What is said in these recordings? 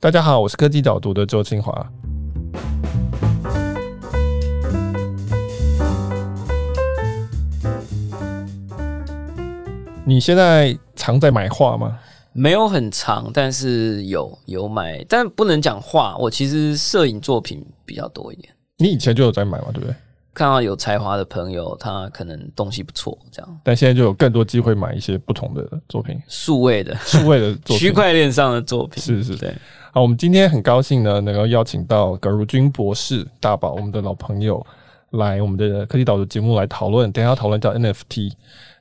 大家好，我是科技导读的周清华。你现在常在买画吗？没有很长，但是有有买，但不能讲画。我其实摄影作品比较多一点。你以前就有在买嘛？对不对？看到有才华的朋友，他可能东西不错，这样。但现在就有更多机会买一些不同的作品，数位的、数位的作品，区块链上的作品。是是，对。我们今天很高兴呢，能够邀请到葛如君博士大宝，我们的老朋友，来我们的科技导读节目来讨论。等下讨论叫 NFT，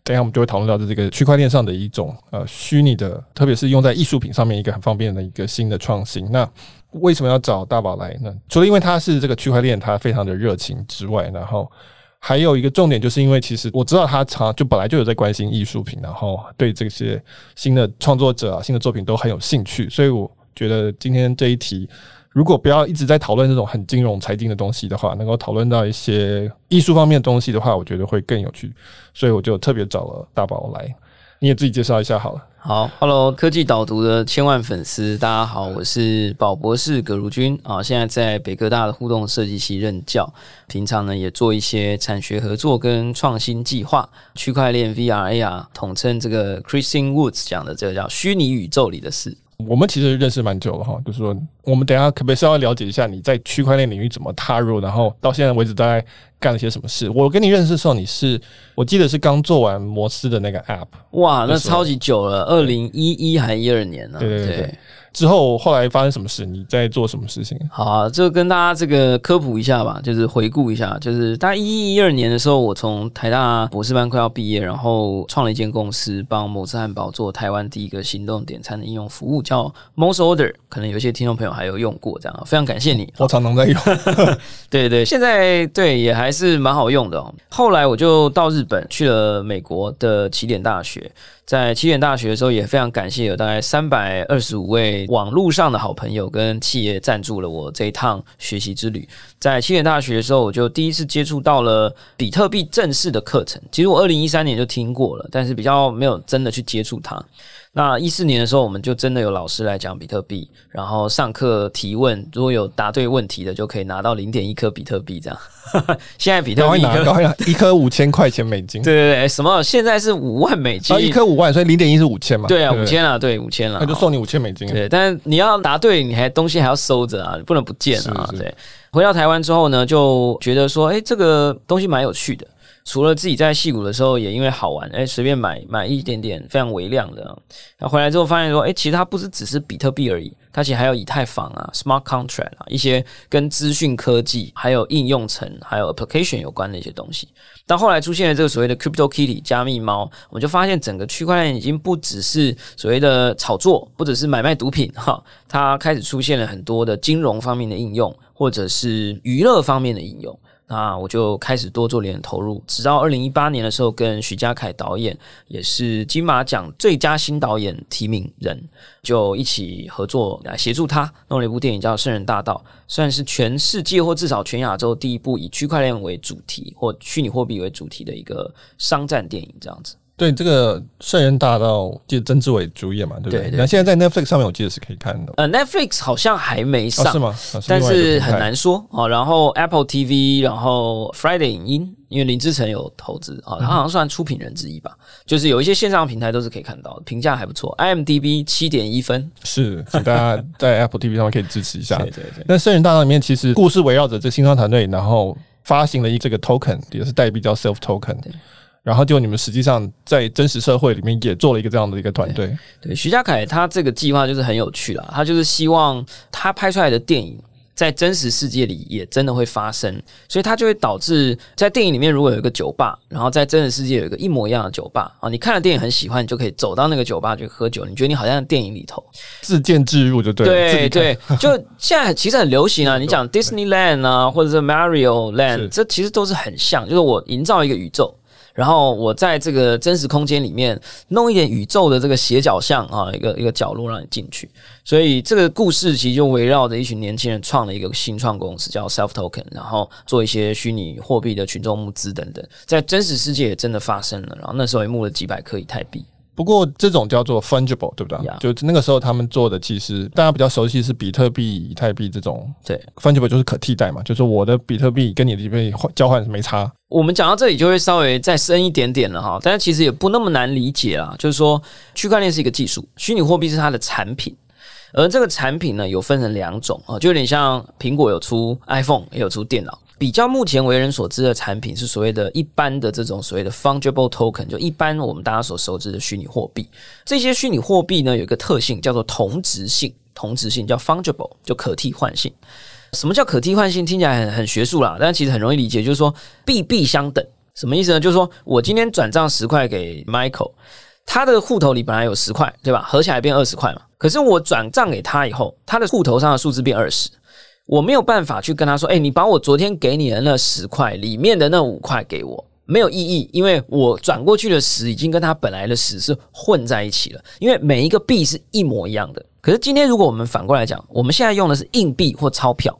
等下我们就会讨论到这个区块链上的一种呃虚拟的，特别是用在艺术品上面一个很方便的一个新的创新。那为什么要找大宝来呢？除了因为他是这个区块链，他非常的热情之外，然后还有一个重点，就是因为其实我知道他常就本来就有在关心艺术品，然后对这些新的创作者啊、新的作品都很有兴趣，所以我。觉得今天这一题，如果不要一直在讨论这种很金融财经的东西的话，能够讨论到一些艺术方面的东西的话，我觉得会更有趣。所以我就特别找了大宝来，你也自己介绍一下好了。好，Hello，科技导读的千万粉丝，大家好，我是宝博士葛如君啊，现在在北科大的互动设计系任教，平常呢也做一些产学合作跟创新计划，区块链 VR AR，统称这个 Christine Woods 讲的这个叫虚拟宇宙里的事。我们其实认识蛮久了哈，就是说，我们等一下可不可以稍微了解一下你在区块链领域怎么踏入，然后到现在为止大概干了些什么事？我跟你认识的时候，你是我记得是刚做完摩斯的那个 App，哇，那超级久了，二零一一还一二年呢？对对对，对。之后后来发生什么事？你在做什么事情？好啊，就跟大家这个科普一下吧，就是回顾一下，就是大概一一一二年的时候，我从台大博士班快要毕业，然后创了一间公司，帮某斯汉堡做台湾第一个行动点餐的应用服务，叫 Mo's Order，可能有些听众朋友还有用过，这样非常感谢你。我常常在用，对对对，现在对也还是蛮好用的哦。后来我就到日本去了美国的起点大学。在起点大学的时候，也非常感谢有大概三百二十五位网络上的好朋友跟企业赞助了我这一趟学习之旅。在起点大学的时候，我就第一次接触到了比特币正式的课程。其实我二零一三年就听过了，但是比较没有真的去接触它。那一四年的时候，我们就真的有老师来讲比特币，然后上课提问，如果有答对问题的，就可以拿到零点一颗比特币这样。现在比特币一颗 一颗五千块钱美金。对对对，什么？现在是五万美金，啊一颗五万，所以零点一是五千嘛？对啊，五千啊，对，五千啊，那就送你五千美金。对，但是你要答对，你还东西还要收着啊，不能不见啊。对，回到台湾之后呢，就觉得说，哎，这个东西蛮有趣的。除了自己在戏谷的时候，也因为好玩，哎，随便买买一点点非常微量的。那回来之后发现说，哎，其实它不是只是比特币而已，它其实还有以太坊啊、smart contract 啊，一些跟资讯科技、还有应用层、还有 application 有关的一些东西。但后来出现了这个所谓的 Crypto Kitty 加密猫，我们就发现整个区块链已经不只是所谓的炒作，不只是买卖毒品哈，它开始出现了很多的金融方面的应用，或者是娱乐方面的应用。那我就开始多做点投入，直到二零一八年的时候，跟徐家凯导演也是金马奖最佳新导演提名人，就一起合作来协助他弄了一部电影叫《圣人大道》，算是全世界或至少全亚洲第一部以区块链为主题或虚拟货币为主题的一个商战电影，这样子。对这个圣人大道，记得曾志伟主演嘛，对不对？对对对，那现在在 Netflix 上面，我记得是可以看的。呃，Netflix 好像还没上，哦、是吗？但是很难说啊。然后 Apple TV，然后 Friday 影音，因为林志成有投资啊，他好像算出品人之一吧。嗯、就是有一些线上平台都是可以看到的，评价还不错。IMDB 七点一分，是，请大家在 Apple TV 上面可以支持一下。对对对。那圣人大道里面，其实故事围绕着这个新创团队，然后发行了一这个 token，也是代币叫 Self Token。然后就你们实际上在真实社会里面也做了一个这样的一个团队。对，徐家凯他这个计划就是很有趣啦，他就是希望他拍出来的电影在真实世界里也真的会发生，所以他就会导致在电影里面如果有一个酒吧，然后在真实世界有一个一模一样的酒吧啊，你看了电影很喜欢，你就可以走到那个酒吧去喝酒，你觉得你好像在电影里头，自建自入就对了。对对，就现在其实很流行啊，你讲 Disneyland 啊，或者是 Mario Land，这其实都是很像，就是我营造一个宇宙。然后我在这个真实空间里面弄一点宇宙的这个斜角巷啊，一个一个角落让你进去。所以这个故事其实就围绕着一群年轻人创了一个新创公司，叫 Self Token，然后做一些虚拟货币的群众募资等等，在真实世界也真的发生了。然后那时候也募了几百颗以太币。不过这种叫做 fungible，对不对？Yeah. 就那个时候他们做的，其实大家比较熟悉是比特币、以太币这种。对，fungible 就是可替代嘛，就是我的比特币跟你的比特币换交换没差。我们讲到这里就会稍微再深一点点了哈，但是其实也不那么难理解啦。就是说，区块链是一个技术，虚拟货币是它的产品，而这个产品呢有分成两种啊，就有点像苹果有出 iPhone，也有出电脑。比较目前为人所知的产品是所谓的一般的这种所谓的 fungible token，就一般我们大家所熟知的虚拟货币。这些虚拟货币呢有一个特性叫做同质性，同质性叫 fungible，就可替换性。什么叫可替换性？听起来很很学术啦，但其实很容易理解，就是说币币相等。什么意思呢？就是说我今天转账十块给 Michael，他的户头里本来有十块，对吧？合起来变二十块嘛。可是我转账给他以后，他的户头上的数字变二十。我没有办法去跟他说，哎，你把我昨天给你的那十块里面的那五块给我，没有意义，因为我转过去的十已经跟他本来的十是混在一起了。因为每一个币是一模一样的。可是今天如果我们反过来讲，我们现在用的是硬币或钞票，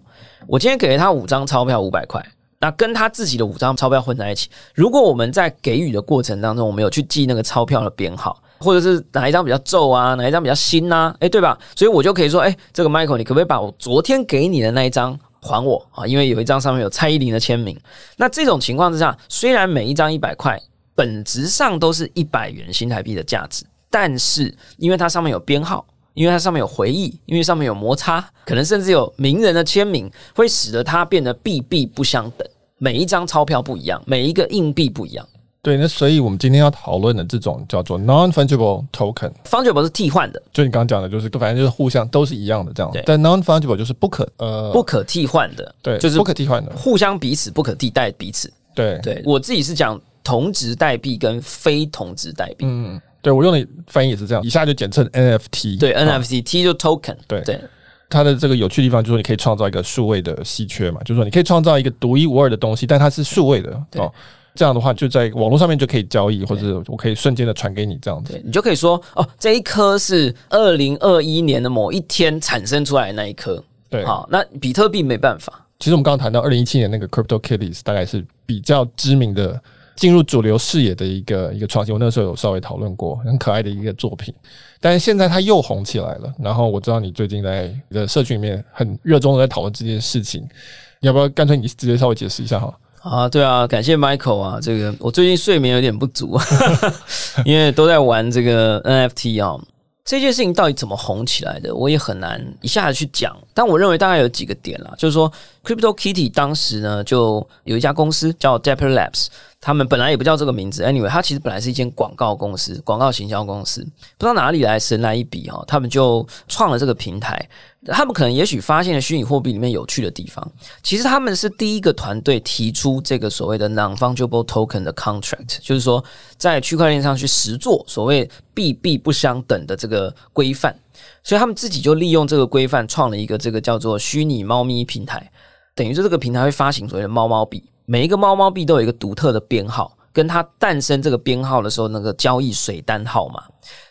我今天给了他五张钞票五百块，那跟他自己的五张钞票混在一起，如果我们在给予的过程当中，我们有去记那个钞票的编号。或者是哪一张比较皱啊，哪一张比较新啊？诶，对吧？所以我就可以说，诶，这个 Michael，你可不可以把我昨天给你的那一张还我啊？因为有一张上面有蔡依林的签名。那这种情况之下，虽然每一张一百块，本质上都是一百元新台币的价值，但是因为它上面有编号，因为它上面有回忆，因为上面有摩擦，可能甚至有名人的签名，会使得它变得币币不相等。每一张钞票不一样，每一个硬币不一样。对，那所以我们今天要讨论的这种叫做 non-fungible token，fungible 是替换的，就你刚刚讲的，就是反正就是互相都是一样的这样。但 non-fungible 就是不可呃不可替换的，对，就是不可替换的，互相彼此不可替代彼此。对对，我自己是讲同质代币跟非同质代币。嗯，对我用的翻译也是这样，以下就简称 NFT。对，NFT，T 就 token。对对，它的这个有趣的地方就是说，你可以创造一个数位的稀缺嘛，就是说你可以创造一个独一无二的东西，但它是数位的哦。这样的话，就在网络上面就可以交易，或者我可以瞬间的传给你这样子。你就可以说哦，这一颗是二零二一年的某一天产生出来的那一颗。对，好，那比特币没办法。其实我们刚刚谈到二零一七年那个 Crypto Kitties，大概是比较知名的进入主流视野的一个一个创新。我那时候有稍微讨论过，很可爱的一个作品。但是现在它又红起来了。然后我知道你最近在你的社群里面很热衷的在讨论这件事情，要不要干脆你直接稍微解释一下哈？啊，对啊，感谢 Michael 啊，这个我最近睡眠有点不足，因为都在玩这个 NFT 啊。这件事情到底怎么红起来的，我也很难一下子去讲。但我认为大概有几个点啦，就是说 Crypto Kitty 当时呢，就有一家公司叫 Dapper Labs。他们本来也不叫这个名字，anyway，它其实本来是一间广告公司，广告行销公司，不知道哪里来神来一笔哈，他们就创了这个平台。他们可能也许发现了虚拟货币里面有趣的地方。其实他们是第一个团队提出这个所谓的 non-fungible token 的 contract，就是说在区块链上去实做所谓币币不相等的这个规范。所以他们自己就利用这个规范创了一个这个叫做虚拟猫咪平台，等于说这个平台会发行所谓的猫猫币。每一个猫猫币都有一个独特的编号，跟它诞生这个编号的时候那个交易水单号码，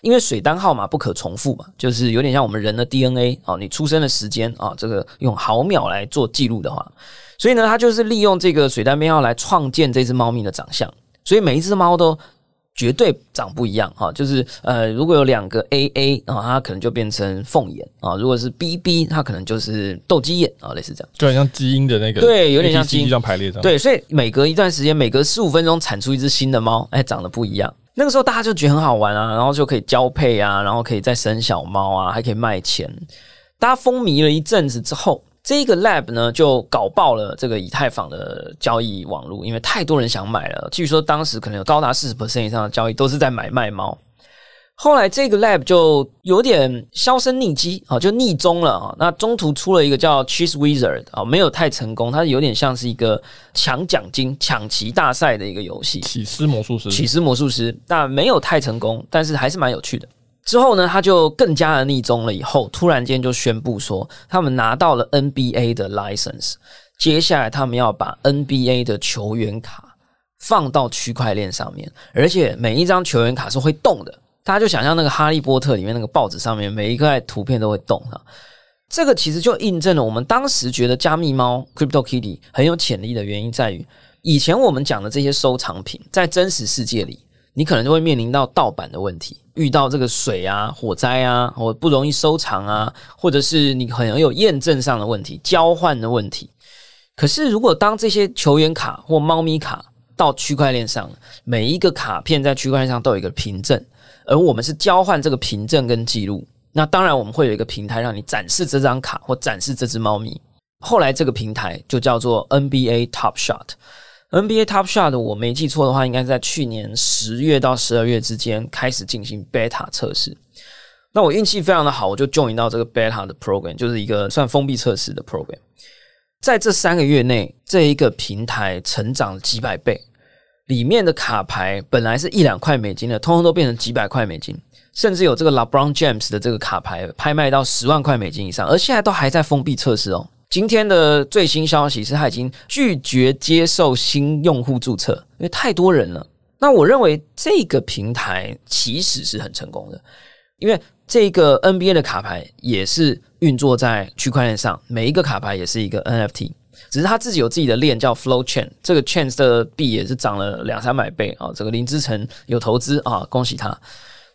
因为水单号码不可重复嘛，就是有点像我们人的 DNA 啊，你出生的时间啊，这个用毫秒来做记录的话，所以呢，它就是利用这个水单编号来创建这只猫咪的长相，所以每一只猫都。绝对长不一样哈，就是呃，如果有两个 A A 啊，它可能就变成凤眼啊；如果是 B B，它可能就是斗鸡眼啊，类似这样，就很像基因的那个，对，有点像基因这样排列这样。对，所以每隔一段时间，每隔十五分钟产出一只新的猫，哎，长得不一样。那个时候大家就觉得很好玩啊，然后就可以交配啊，然后可以再生小猫啊，还可以卖钱。大家风靡了一阵子之后。这个 lab 呢，就搞爆了这个以太坊的交易网络，因为太多人想买了。据说当时可能有高达四十 percent 以上的交易都是在买卖猫。后来这个 lab 就有点销声匿迹啊，就匿踪了啊。那中途出了一个叫 Cheese Wizard 啊，没有太成功，它有点像是一个抢奖金、抢旗大赛的一个游戏。起司魔术师，起司魔术师，但没有太成功，但是还是蛮有趣的。之后呢，他就更加的逆宗了。以后突然间就宣布说，他们拿到了 NBA 的 license，接下来他们要把 NBA 的球员卡放到区块链上面，而且每一张球员卡是会动的。大家就想象那个哈利波特里面那个报纸上面每一块图片都会动啊。这个其实就印证了我们当时觉得加密猫 Crypto Kitty 很有潜力的原因，在于以前我们讲的这些收藏品，在真实世界里。你可能就会面临到盗版的问题，遇到这个水啊、火灾啊，或不容易收藏啊，或者是你可能有验证上的问题、交换的问题。可是，如果当这些球员卡或猫咪卡到区块链上，每一个卡片在区块链上都有一个凭证，而我们是交换这个凭证跟记录。那当然，我们会有一个平台让你展示这张卡或展示这只猫咪。后来这个平台就叫做 NBA Top Shot。NBA Top Shot，我没记错的话，应该是在去年十月到十二月之间开始进行 beta 测试。那我运气非常的好，我就 join 到这个 beta 的 program，就是一个算封闭测试的 program。在这三个月内，这一个平台成长了几百倍，里面的卡牌本来是一两块美金的，通通都变成几百块美金。甚至有这个 LeBron James 的这个卡牌拍卖到十万块美金以上，而现在都还在封闭测试哦。今天的最新消息是，他已经拒绝接受新用户注册，因为太多人了。那我认为这个平台其实是很成功的，因为这个 NBA 的卡牌也是运作在区块链上，每一个卡牌也是一个 NFT，只是他自己有自己的链叫 Flow Chain，这个 Chain 的币也是涨了两三百倍啊。这个林之晨有投资啊，恭喜他。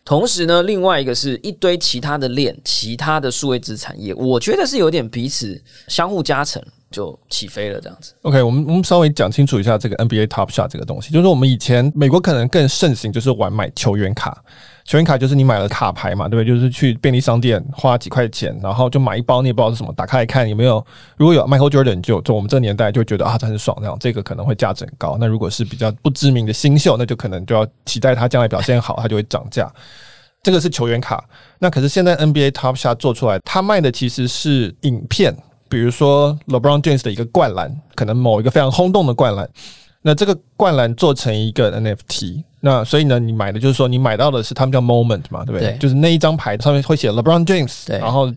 同时呢，另外一个是一堆其他的链，其他的数位资产业，我觉得是有点彼此相互加成，就起飞了这样子。OK，我们我们稍微讲清楚一下这个 NBA Top 下这个东西，就是我们以前美国可能更盛行，就是玩买球员卡。球员卡就是你买了卡牌嘛，对不对？就是去便利商店花几块钱，然后就买一包，你也不知道是什么，打开来看有没有。如果有 Michael Jordan，就就我们这个年代就觉得啊，这很爽，这样这个可能会价值很高。那如果是比较不知名的新秀，那就可能就要期待他将来表现好，他就会涨价。这个是球员卡。那可是现在 NBA Top Shot 做出来，他卖的其实是影片，比如说 LeBron James 的一个灌篮，可能某一个非常轰动的灌篮。那这个灌篮做成一个 NFT，那所以呢，你买的就是说你买到的是他们叫 Moment 嘛，对不对？对，就是那一张牌上面会写 LeBron James，对，然后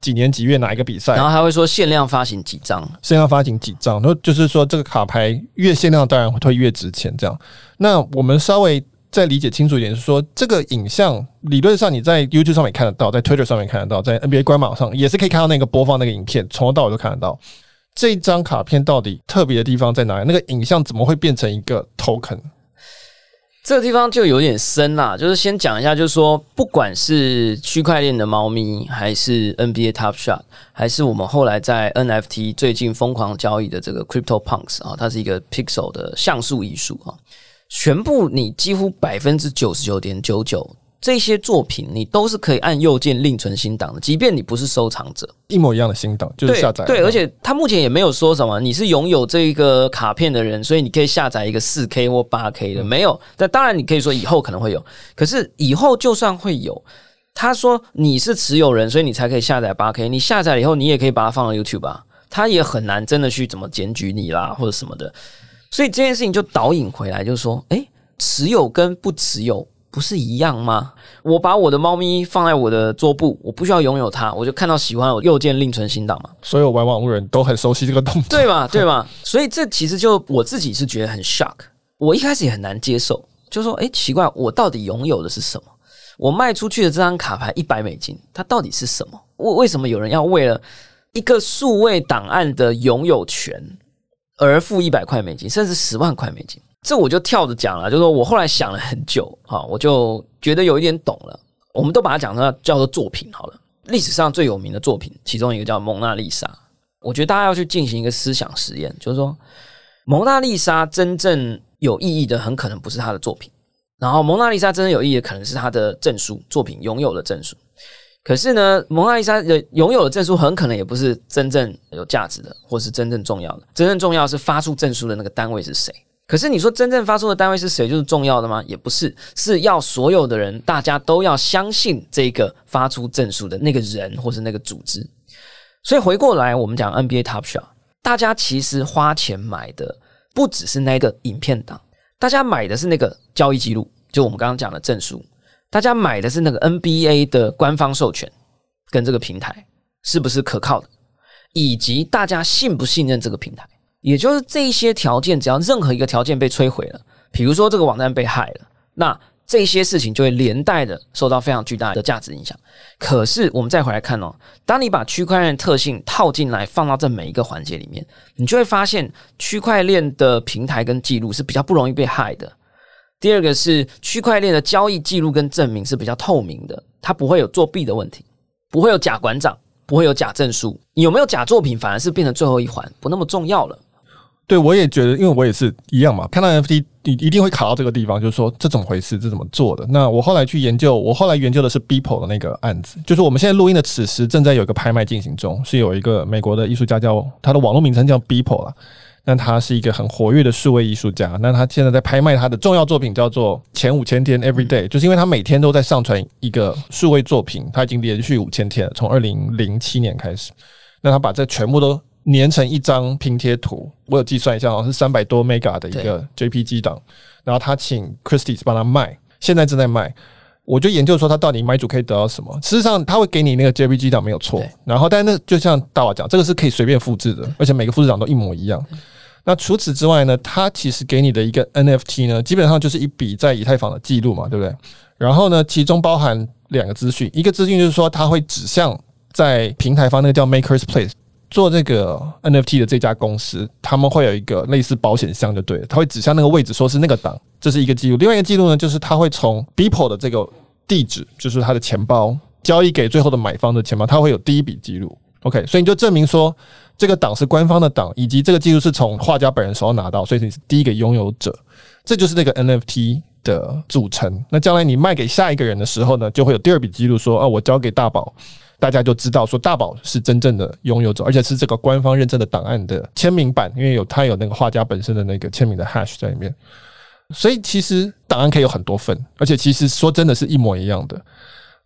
几年几月哪一个比赛，然后还会说限量发行几张，限量发行几张，然后就是说这个卡牌越限量，当然会越值钱。这样，那我们稍微再理解清楚一点，是说这个影像理论上你在 YouTube 上面看得到，在 Twitter 上面看得到，在 NBA 官网上也是可以看到那个播放那个影片，从头到尾都看得到。这张卡片到底特别的地方在哪里？那个影像怎么会变成一个 token？这个地方就有点深啦，就是先讲一下，就是说，不管是区块链的猫咪，还是 NBA Top Shot，还是我们后来在 NFT 最近疯狂交易的这个 Crypto Punks 啊，它是一个 Pixel 的像素艺术啊，全部你几乎百分之九十九点九九。这些作品你都是可以按右键另存新档的，即便你不是收藏者，一模一样的新档就是下载。对，而且他目前也没有说什么你是拥有这一个卡片的人，所以你可以下载一个四 K 或八 K 的，没有。但当然你可以说以后可能会有，可是以后就算会有，他说你是持有人，所以你才可以下载八 K。你下载了以后，你也可以把它放到 YouTube 啊，他也很难真的去怎么检举你啦或者什么的。所以这件事情就导引回来，就是说，诶，持有跟不持有。不是一样吗？我把我的猫咪放在我的桌布，我不需要拥有它，我就看到喜欢，我右键另存新档嘛。所有玩网络人都很熟悉这个动作，对吧？对吧？所以这其实就我自己是觉得很 shock，我一开始也很难接受，就说，诶，奇怪，我到底拥有的是什么？我卖出去的这张卡牌一百美金，它到底是什么？为为什么有人要为了一个数位档案的拥有权而付一百块美金，甚至十万块美金？这我就跳着讲了，就是说我后来想了很久，哈，我就觉得有一点懂了。我们都把它讲成叫做作品好了。历史上最有名的作品，其中一个叫《蒙娜丽莎》。我觉得大家要去进行一个思想实验，就是说，蒙娜丽莎真正有意义的，很可能不是她的作品。然后，蒙娜丽莎真正有意义的，可能是她的证书，作品拥有的证书。可是呢，蒙娜丽莎的拥有的证书，很可能也不是真正有价值的，或是真正重要的。真正重要是发出证书的那个单位是谁。可是你说真正发出的单位是谁就是重要的吗？也不是，是要所有的人大家都要相信这个发出证书的那个人或是那个组织。所以回过来我们讲 NBA Top Shot，大家其实花钱买的不只是那个影片档，大家买的是那个交易记录，就我们刚刚讲的证书，大家买的是那个 NBA 的官方授权跟这个平台是不是可靠的，以及大家信不信任这个平台。也就是这些条件，只要任何一个条件被摧毁了，比如说这个网站被害了，那这些事情就会连带的受到非常巨大的价值影响。可是我们再回来看哦，当你把区块链特性套进来，放到这每一个环节里面，你就会发现区块链的平台跟记录是比较不容易被害的。第二个是区块链的交易记录跟证明是比较透明的，它不会有作弊的问题，不会有假馆长，不会有假证书。你有没有假作品，反而是变成最后一环，不那么重要了。对，我也觉得，因为我也是一样嘛。看到 NFT，你一定会卡到这个地方，就是说这怎么回事，这怎么做的？那我后来去研究，我后来研究的是 Beeple 的那个案子，就是我们现在录音的此时正在有一个拍卖进行中，是有一个美国的艺术家叫他的网络名称叫 Beeple 啦。那他是一个很活跃的数位艺术家，那他现在在拍卖他的重要作品叫做前五千天 Every Day，就是因为他每天都在上传一个数位作品，他已经连续五千天了，从二零零七年开始，那他把这全部都。粘成一张拼贴图，我有计算一下，好像是三百多 mega 的一个 JPG 档。然后他请 Christie's 帮他卖，现在正在卖。我就研究说他到底买主可以得到什么。事实上，他会给你那个 JPG 档没有错。然后，但是那就像大佬讲，这个是可以随便复制的，而且每个复制档都一模一样。那除此之外呢，他其实给你的一个 NFT 呢，基本上就是一笔在以太坊的记录嘛，对不对？然后呢，其中包含两个资讯，一个资讯就是说，他会指向在平台方那个叫 Makers Place。做这个 NFT 的这家公司，他们会有一个类似保险箱，就对了，他会指向那个位置，说是那个档，这是一个记录。另外一个记录呢，就是他会从 Beeple 的这个地址，就是他的钱包交易给最后的买方的钱包，他会有第一笔记录。OK，所以你就证明说这个档是官方的档，以及这个记录是从画家本人手上拿到，所以你是第一个拥有者。这就是那个 NFT 的组成。那将来你卖给下一个人的时候呢，就会有第二笔记录，说啊，我交给大宝。大家就知道说大宝是真正的拥有者，而且是这个官方认证的档案的签名版，因为有他有那个画家本身的那个签名的 hash 在里面，所以其实档案可以有很多份，而且其实说真的是一模一样的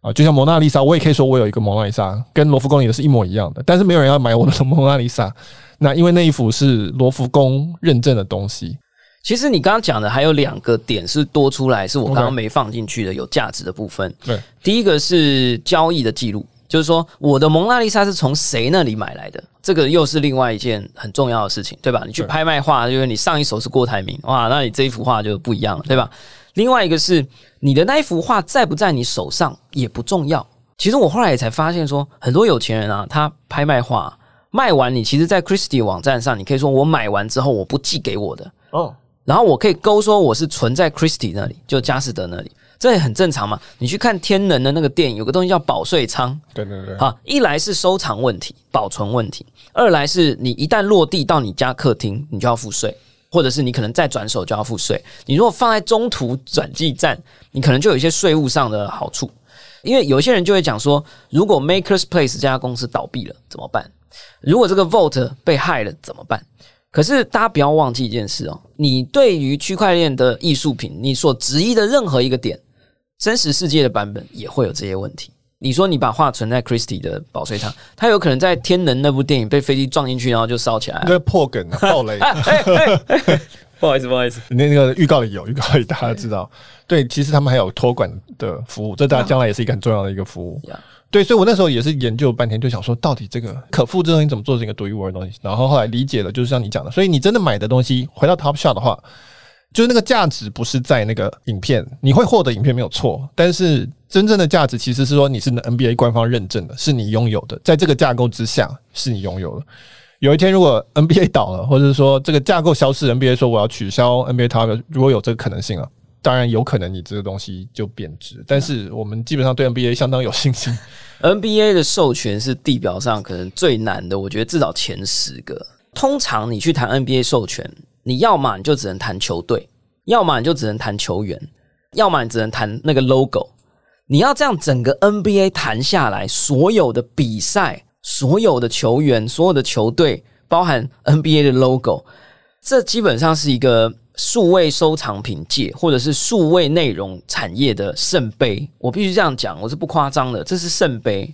啊，就像蒙娜丽莎，我也可以说我有一个蒙娜丽莎，跟罗浮宫里的是一模一样的，但是没有人要买我的蒙娜丽莎，那因为那一幅是罗浮宫认证的东西。其实你刚刚讲的还有两个点是多出来，是我刚刚没放进去的有价值的部分。对，第一个是交易的记录。就是说，我的蒙娜丽莎是从谁那里买来的？这个又是另外一件很重要的事情，对吧？你去拍卖画，因为你上一手是郭台铭，哇，那你这一幅画就不一样了，对吧？另外一个是你的那一幅画在不在你手上也不重要。其实我后来也才发现说，很多有钱人啊，他拍卖画卖完，你其实，在 Christie 网站上，你可以说我买完之后我不寄给我的哦，然后我可以勾说我是存在 Christie 那里，就佳士得那里。这也很正常嘛。你去看天能的那个电影，有个东西叫保税仓。对对对。啊，一来是收藏问题、保存问题；二来是你一旦落地到你家客厅，你就要付税，或者是你可能再转手就要付税。你如果放在中途转寄站，你可能就有一些税务上的好处。因为有些人就会讲说，如果 Makers Place 这家公司倒闭了怎么办？如果这个 Vote 被害了怎么办？可是大家不要忘记一件事哦，你对于区块链的艺术品，你所质疑的任何一个点。真实世界的版本也会有这些问题。你说你把画存在 Christie 的保税仓，它有可能在《天能》那部电影被飞机撞进去，然后就烧起来了。那个破梗啊，爆雷！不好意思，不好意思。那那个预告里有，预告里大家知道。对，其实他们还有托管的服务，这大家将来也是一个很重要的一个服务。对，所以我那时候也是研究半天，就想说，到底这个可复制东西怎么做成一个独一无二的东西？然后后来理解了，就是像你讲的，所以你真的买的东西，回到 Top Shop 的话。就是那个价值不是在那个影片，你会获得影片没有错，但是真正的价值其实是说你是 NBA 官方认证的，是你拥有的，在这个架构之下是你拥有的。有一天如果 NBA 倒了，或者是说这个架构消失，NBA 说我要取消 NBA Top，如果有这个可能性啊，当然有可能你这个东西就贬值。但是我们基本上对 NBA 相当有信心。NBA 的授权是地表上可能最难的，我觉得至少前十个。通常你去谈 NBA 授权。你要么你就只能谈球队，要么你就只能谈球员，要么你只能谈那个 logo。你要这样整个 NBA 谈下来，所有的比赛、所有的球员、所有的球队，包含 NBA 的 logo，这基本上是一个数位收藏品界或者是数位内容产业的圣杯。我必须这样讲，我是不夸张的，这是圣杯。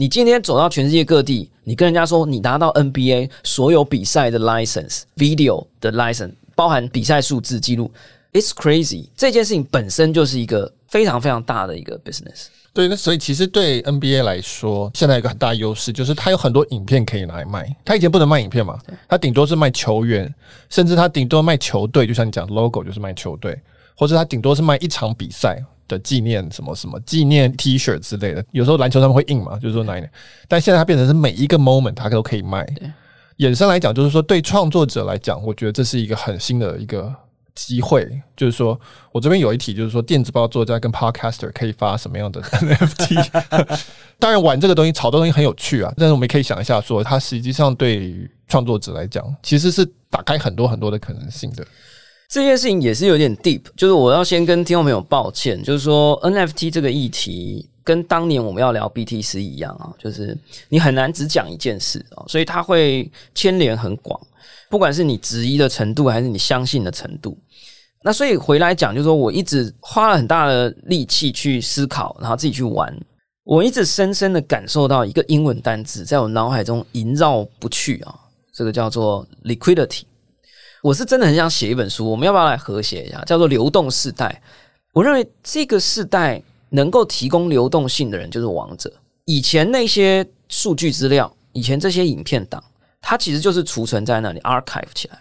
你今天走到全世界各地，你跟人家说你拿到 NBA 所有比赛的 license、video 的 license，包含比赛数字记录，it's crazy。这件事情本身就是一个非常非常大的一个 business。对，那所以其实对 NBA 来说，现在有一个很大优势就是它有很多影片可以拿来卖。它以前不能卖影片嘛，它顶多是卖球员，甚至它顶多卖球队，就像你讲 logo 就是卖球队，或者它顶多是卖一场比赛。的纪念什么什么纪念 T 恤之类的，有时候篮球上面会印嘛，就是说哪一年，但现在它变成是每一个 moment 它都可以卖。衍生来讲，就是说对创作者来讲，我觉得这是一个很新的一个机会，就是说我这边有一题，就是说电子报作家跟 Podcaster 可以发什么样的 NFT？当然玩这个东西，炒的东西很有趣啊，但是我们也可以想一下，说它实际上对创作者来讲，其实是打开很多很多的可能性的。这件事情也是有点 deep，就是我要先跟听众朋友抱歉，就是说 NFT 这个议题跟当年我们要聊 BTC 一样啊，就是你很难只讲一件事啊，所以它会牵连很广，不管是你质疑的程度还是你相信的程度。那所以回来讲，就是说我一直花了很大的力气去思考，然后自己去玩，我一直深深的感受到一个英文单字在我脑海中萦绕不去啊，这个叫做 liquidity。我是真的很想写一本书，我们要不要来和谐一下？叫做“流动世代”。我认为这个世代能够提供流动性的人就是王者。以前那些数据资料，以前这些影片档，它其实就是储存在那里，archive 起来。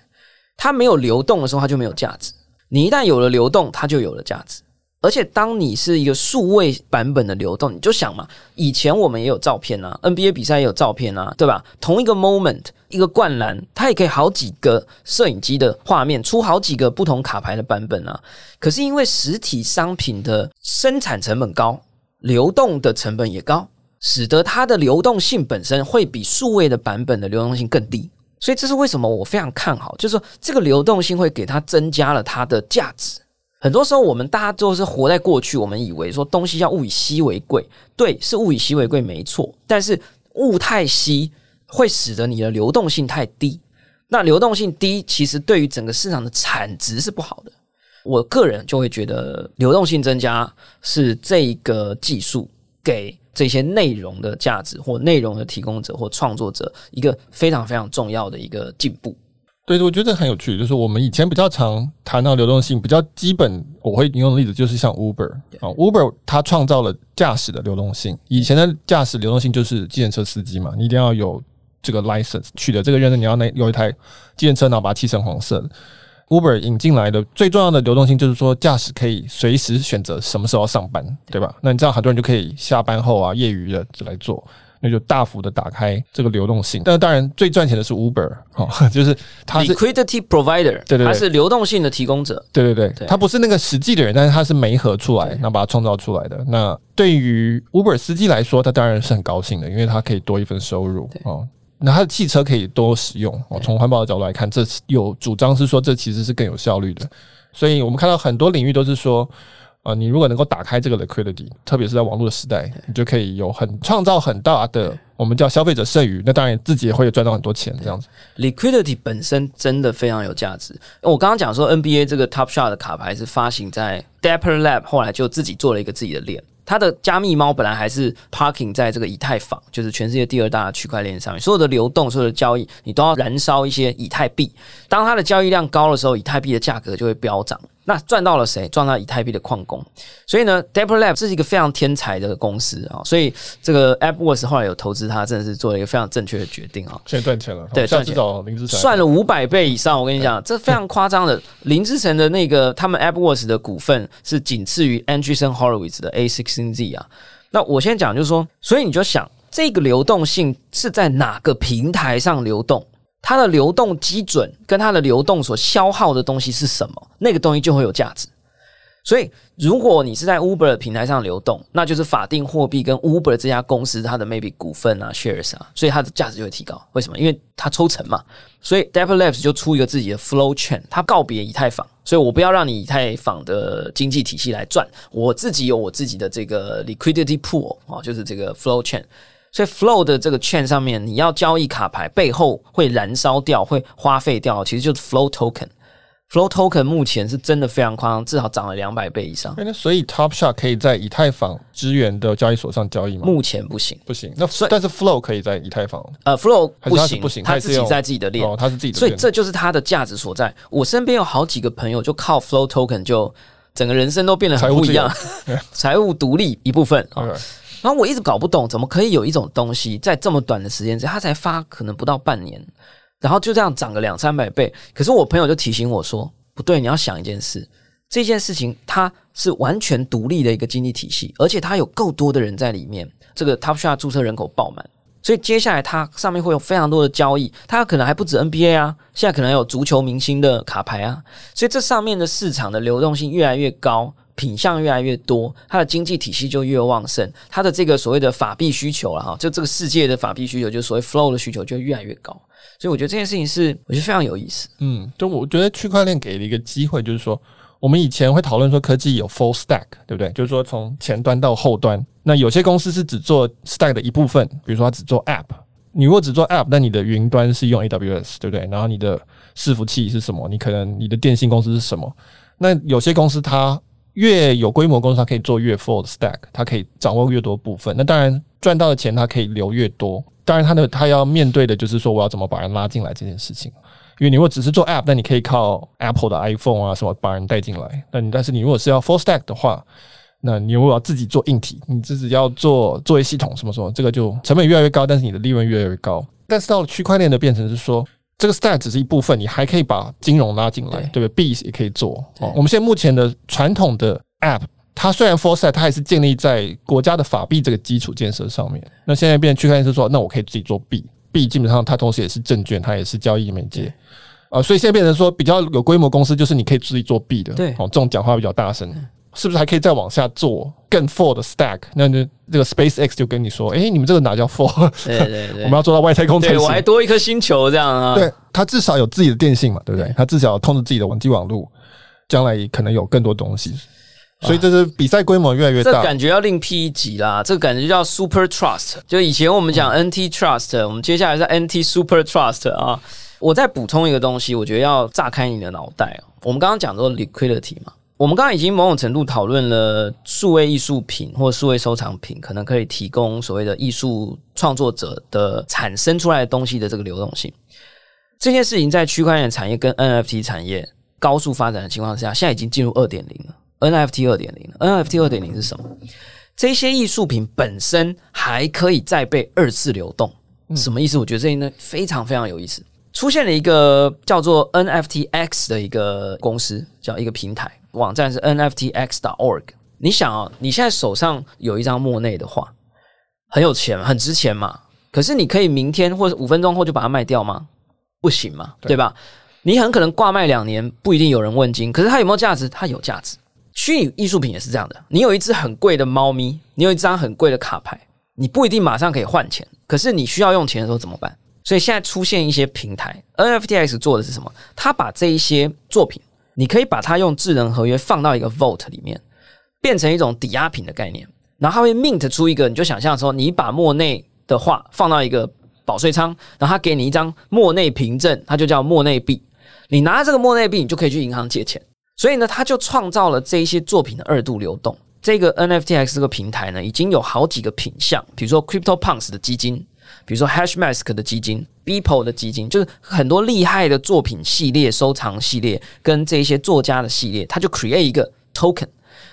它没有流动的时候，它就没有价值。你一旦有了流动，它就有了价值。而且，当你是一个数位版本的流动，你就想嘛，以前我们也有照片啊，NBA 比赛也有照片啊，对吧？同一个 moment，一个灌篮，它也可以好几个摄影机的画面，出好几个不同卡牌的版本啊。可是因为实体商品的生产成本高，流动的成本也高，使得它的流动性本身会比数位的版本的流动性更低。所以这是为什么我非常看好，就是说这个流动性会给它增加了它的价值。很多时候，我们大家都是活在过去。我们以为说东西要物以稀为贵，对，是物以稀为贵，没错。但是物太稀会使得你的流动性太低。那流动性低，其实对于整个市场的产值是不好的。我个人就会觉得，流动性增加是这个技术给这些内容的价值，或内容的提供者或创作者一个非常非常重要的一个进步。对，我觉得这很有趣，就是我们以前比较常谈到流动性，比较基本，我会引用的例子就是像 Uber 啊，Uber 它创造了驾驶的流动性。以前的驾驶流动性就是计程车司机嘛，你一定要有这个 license 取得这个认证，你要那有一台计程车，然后把它漆成黄色的。Uber 引进来的最重要的流动性就是说，驾驶可以随时选择什么时候要上班，对吧？那你这样很多人就可以下班后啊，业余的就来做。那就大幅的打开这个流动性，那当然最赚钱的是 Uber 哦，就是它是 liquidity provider，对对对，它是流动性的提供者，对对对，对，它不是那个实际的人，但是它是媒合出来，那把它创造出来的。那对于 Uber 司机来说，他当然是很高兴的，因为他可以多一份收入哦。那他的汽车可以多使用哦。从环保的角度来看，这有主张是说这其实是更有效率的。所以我们看到很多领域都是说。啊，你如果能够打开这个 liquidity，特别是在网络的时代，你就可以有很创造很大的我们叫消费者剩余。那当然自己也会赚到很多钱，这样子。liquidity 本身真的非常有价值。我刚刚讲说 NBA 这个 Top Shot 的卡牌是发行在 Dapper Lab，后来就自己做了一个自己的链。它的加密猫本来还是 parking 在这个以太坊，就是全世界第二大的区块链上面，所有的流动、所有的交易，你都要燃烧一些以太币。当它的交易量高的时候，以太币的价格就会飙涨。那赚到了谁？赚到以太币的矿工。所以呢，Dapper Lab 是一个非常天才的公司啊。所以这个 AppWorks 后来有投资它，真的是做了一个非常正确的决定啊。现在赚钱了，对，赚了五百倍以上。我跟你讲，这非常夸张的。林志成的那个他们 AppWorks 的股份是仅次于 Andreessen Horowitz 的 A16Z 啊。那我先讲就是说，所以你就想，这个流动性是在哪个平台上流动？它的流动基准跟它的流动所消耗的东西是什么？那个东西就会有价值。所以，如果你是在 Uber 平台上流动，那就是法定货币跟 Uber 这家公司它的 maybe 股份啊、shares 啊，所以它的价值就会提高。为什么？因为它抽成嘛。所以 Dapper Labs 就出一个自己的 Flow Chain，它告别以太坊，所以我不要让你以太坊的经济体系来赚，我自己有我自己的这个 Liquidity Pool 啊，就是这个 Flow Chain。所以，Flow 的这个券上面，你要交易卡牌背后会燃烧掉、会花费掉，其实就是 Flow Token。Flow Token 目前是真的非常夸张，至少涨了两百倍以上。那所以 Top Shot 可以在以太坊支援的交易所上交易吗？目前不行，不行。那但是 Flow 可以在以太坊？呃，Flow 不行，不行，他自己在自己的链，哦，他是自己的。所以这就是它的价值所在。我身边有好几个朋友，就靠 Flow Token 就整个人生都变得很不一样，财务独立一部分啊。Okay. 然后我一直搞不懂，怎么可以有一种东西在这么短的时间之内，它才发可能不到半年，然后就这样涨个两三百倍。可是我朋友就提醒我说，不对，你要想一件事，这件事情它是完全独立的一个经济体系，而且它有够多的人在里面。这个 Top Shot 注册人口爆满，所以接下来它上面会有非常多的交易，它可能还不止 NBA 啊，现在可能还有足球明星的卡牌啊，所以这上面的市场的流动性越来越高，品相越来越多，它的经济体系就越旺盛，它的这个所谓的法币需求了哈，就这个世界的法币需求，就所谓 flow 的需求就越来越高，所以我觉得这件事情是我觉得非常有意思。嗯，就我觉得区块链给了一个机会，就是说。我们以前会讨论说科技有 full stack，对不对？就是说从前端到后端，那有些公司是只做 stack 的一部分，比如说它只做 app。你如果只做 app，那你的云端是用 AWS，对不对？然后你的伺服器是什么？你可能你的电信公司是什么？那有些公司它越有规模，公司它可以做越 full stack，它可以掌握越多部分。那当然赚到的钱它可以留越多。当然它的它要面对的就是说我要怎么把人拉进来这件事情。因为你如果只是做 App，那你可以靠 Apple 的 iPhone 啊什么把人带进来。那你但是你如果是要 Full Stack 的话，那你如果要自己做硬体，你自己要做作业系统什么什么，这个就成本越来越高，但是你的利润越来越高。但是到了区块链的变成是说，这个 Stack 只是一部分，你还可以把金融拉进来，对，不对？Biz 也可以做。哦，我们现在目前的传统的 App，它虽然 Full Stack，它还是建立在国家的法币这个基础建设上面。那现在变成区块链是说，那我可以自己做币。币基本上它同时也是证券，它也是交易媒介啊，所以现在变成说比较有规模公司，就是你可以自己做币的。对，哦，这种讲话比较大声，是不是还可以再往下做更 full 的 stack？那那这个 SpaceX 就跟你说，诶，你们这个哪叫 full？对对对，我们要做到外太空才行。我还多一颗星球这样啊。对，它至少有自己的电信嘛，对不对？它至少通着自己的网际网络，将来可能有更多东西。所以这是比赛规模越来越大，这感觉要另辟一集啦。这个感觉叫 Super Trust，就以前我们讲 NT Trust，我们接下来是 NT Super Trust 啊。我再补充一个东西，我觉得要炸开你的脑袋。我们刚刚讲到 Liquidity 嘛，我们刚刚已经某种程度讨论了数位艺术品或数位收藏品可能可以提供所谓的艺术创作者的产生出来的东西的这个流动性。这件事情在区块链产业跟 NFT 产业高速发展的情况下，现在已经进入二点零了。NFT 二点零，NFT 二点零是什么？这些艺术品本身还可以再被二次流动，什么意思？我觉得这呢非常非常有意思。出现了一个叫做 NFTX 的一个公司，叫一个平台网站是 NFTX.org。你想啊，你现在手上有一张莫内的画，很有钱，很值钱嘛。可是你可以明天或者五分钟后就把它卖掉吗？不行嘛，对吧？你很可能挂卖两年，不一定有人问津。可是它有没有价值？它有价值。虚拟艺术品也是这样的，你有一只很贵的猫咪，你有一张很贵的卡牌，你不一定马上可以换钱，可是你需要用钱的时候怎么办？所以现在出现一些平台，NFTX 做的是什么？它把这一些作品，你可以把它用智能合约放到一个 Vault 里面，变成一种抵押品的概念，然后它会 mint 出一个，你就想象说，你把莫内的画放到一个保税仓，然后它给你一张莫内凭证，它就叫莫内币，你拿这个莫内币，你就可以去银行借钱。所以呢，他就创造了这一些作品的二度流动。这个 NFTX 这个平台呢，已经有好几个品项，比如说 CryptoPunks 的基金，比如说 Hashmask 的基金，Beeple 的基金，就是很多厉害的作品系列、收藏系列跟这一些作家的系列，他就 create 一个 token。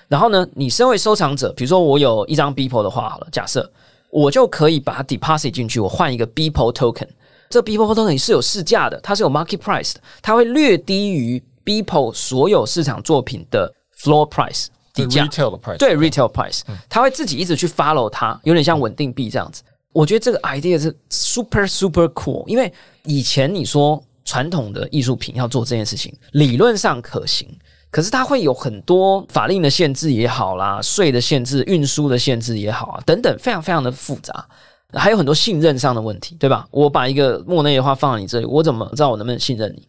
然后呢，你身为收藏者，比如说我有一张 Beeple 的画，好了，假设我就可以把它 deposit 进去，我换一个 Beeple token。这 Beeple token 是有市价的，它是有 market price 的，它会略低于。Beeple 所有市场作品的 floor price 底价，retail price，对 retail price，他会自己一直去 follow 它，有点像稳定币这样子。我觉得这个 idea 是 super super cool，因为以前你说传统的艺术品要做这件事情，理论上可行，可是它会有很多法令的限制也好啦，税的限制、运输的限制也好啊，等等，非常非常的复杂，还有很多信任上的问题，对吧？我把一个莫内的画放到你这里，我怎么知道我能不能信任你？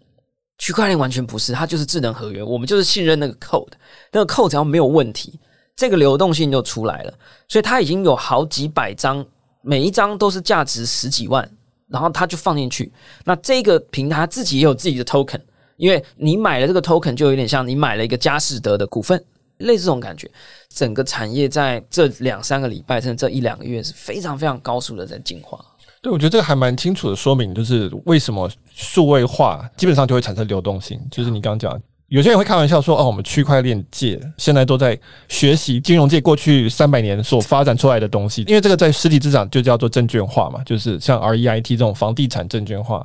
区块链完全不是，它就是智能合约。我们就是信任那个 code，那个 code 只要没有问题，这个流动性就出来了。所以它已经有好几百张，每一张都是价值十几万，然后它就放进去。那这个平台自己也有自己的 token，因为你买了这个 token，就有点像你买了一个佳士得的股份，类似这种感觉。整个产业在这两三个礼拜，甚至这一两个月是非常非常高速的在进化。对，我觉得这个还蛮清楚的说明，就是为什么数位化基本上就会产生流动性。就是你刚刚讲，有些人会开玩笑说：“哦，我们区块链界现在都在学习金融界过去三百年所发展出来的东西。”因为这个在实体资产就叫做证券化嘛，就是像 REIT 这种房地产证券化，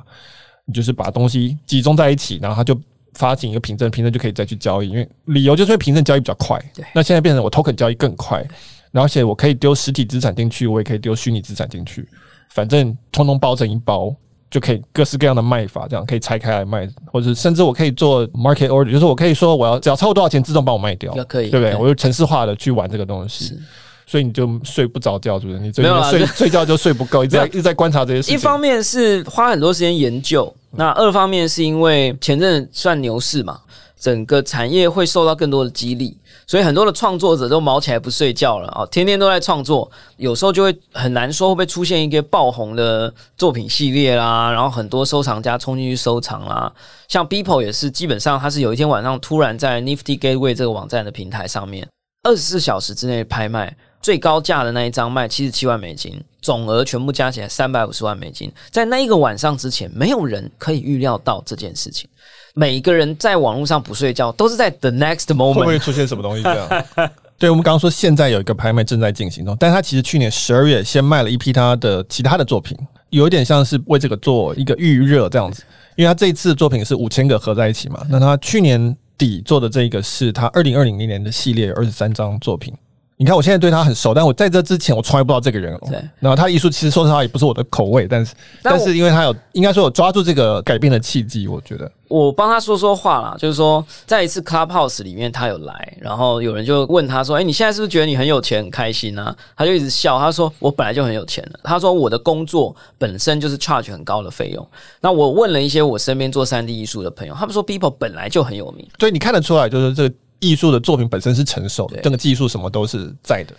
你就是把东西集中在一起，然后它就发行一个凭证，凭证就可以再去交易。因为理由就是因为凭证交易比较快。对，那现在变成我 token 交易更快，然后而且我可以丢实体资产进去，我也可以丢虚拟资产进去。反正通通包成一包。就可以各式各样的卖法，这样可以拆开来卖，或者甚至我可以做 market order，就是我可以说我要只要超过多少钱，自动帮我卖掉，可以，对不对？我就城市化的去玩这个东西，所以你就睡不着觉，是不是？你最近睡 睡觉就睡不够，一直在一直在观察这些事情。一方面是花很多时间研究，那二方面是因为前阵算牛市嘛，整个产业会受到更多的激励。所以很多的创作者都毛起来不睡觉了啊，天天都在创作，有时候就会很难说会不会出现一个爆红的作品系列啦，然后很多收藏家冲进去收藏啦。像 Beeple 也是，基本上他是有一天晚上突然在 Nifty Gateway 这个网站的平台上面，二十四小时之内拍卖最高价的那一张卖七十七万美金，总额全部加起来三百五十万美金，在那一个晚上之前，没有人可以预料到这件事情。每一个人在网络上不睡觉，都是在 the next moment 会不会出现什么东西这样？对，我们刚刚说现在有一个拍卖正在进行中，但他其实去年十二月先卖了一批他的其他的作品，有一点像是为这个做一个预热这样子，因为他这一次作品是五千个合在一起嘛，那他去年底做的这个是他二零二零年的系列二十三张作品。你看，我现在对他很熟，但我在这之前我从来不知道这个人。对，然后他艺术其实说实话也不是我的口味，但是但是因为他有应该说有抓住这个改变的契机，我觉得我帮他说说话啦，就是说在一次 Clubhouse 里面他有来，然后有人就问他说：“哎，你现在是不是觉得你很有钱很开心啊？”他就一直笑，他说：“我本来就很有钱了。”他说：“我的工作本身就是 charge 很高的费用。”那我问了一些我身边做三 D 艺术的朋友，他们说 People 本来就很有名，对，你看得出来就是这个。艺术的作品本身是成熟的，这个技术什么都是在的。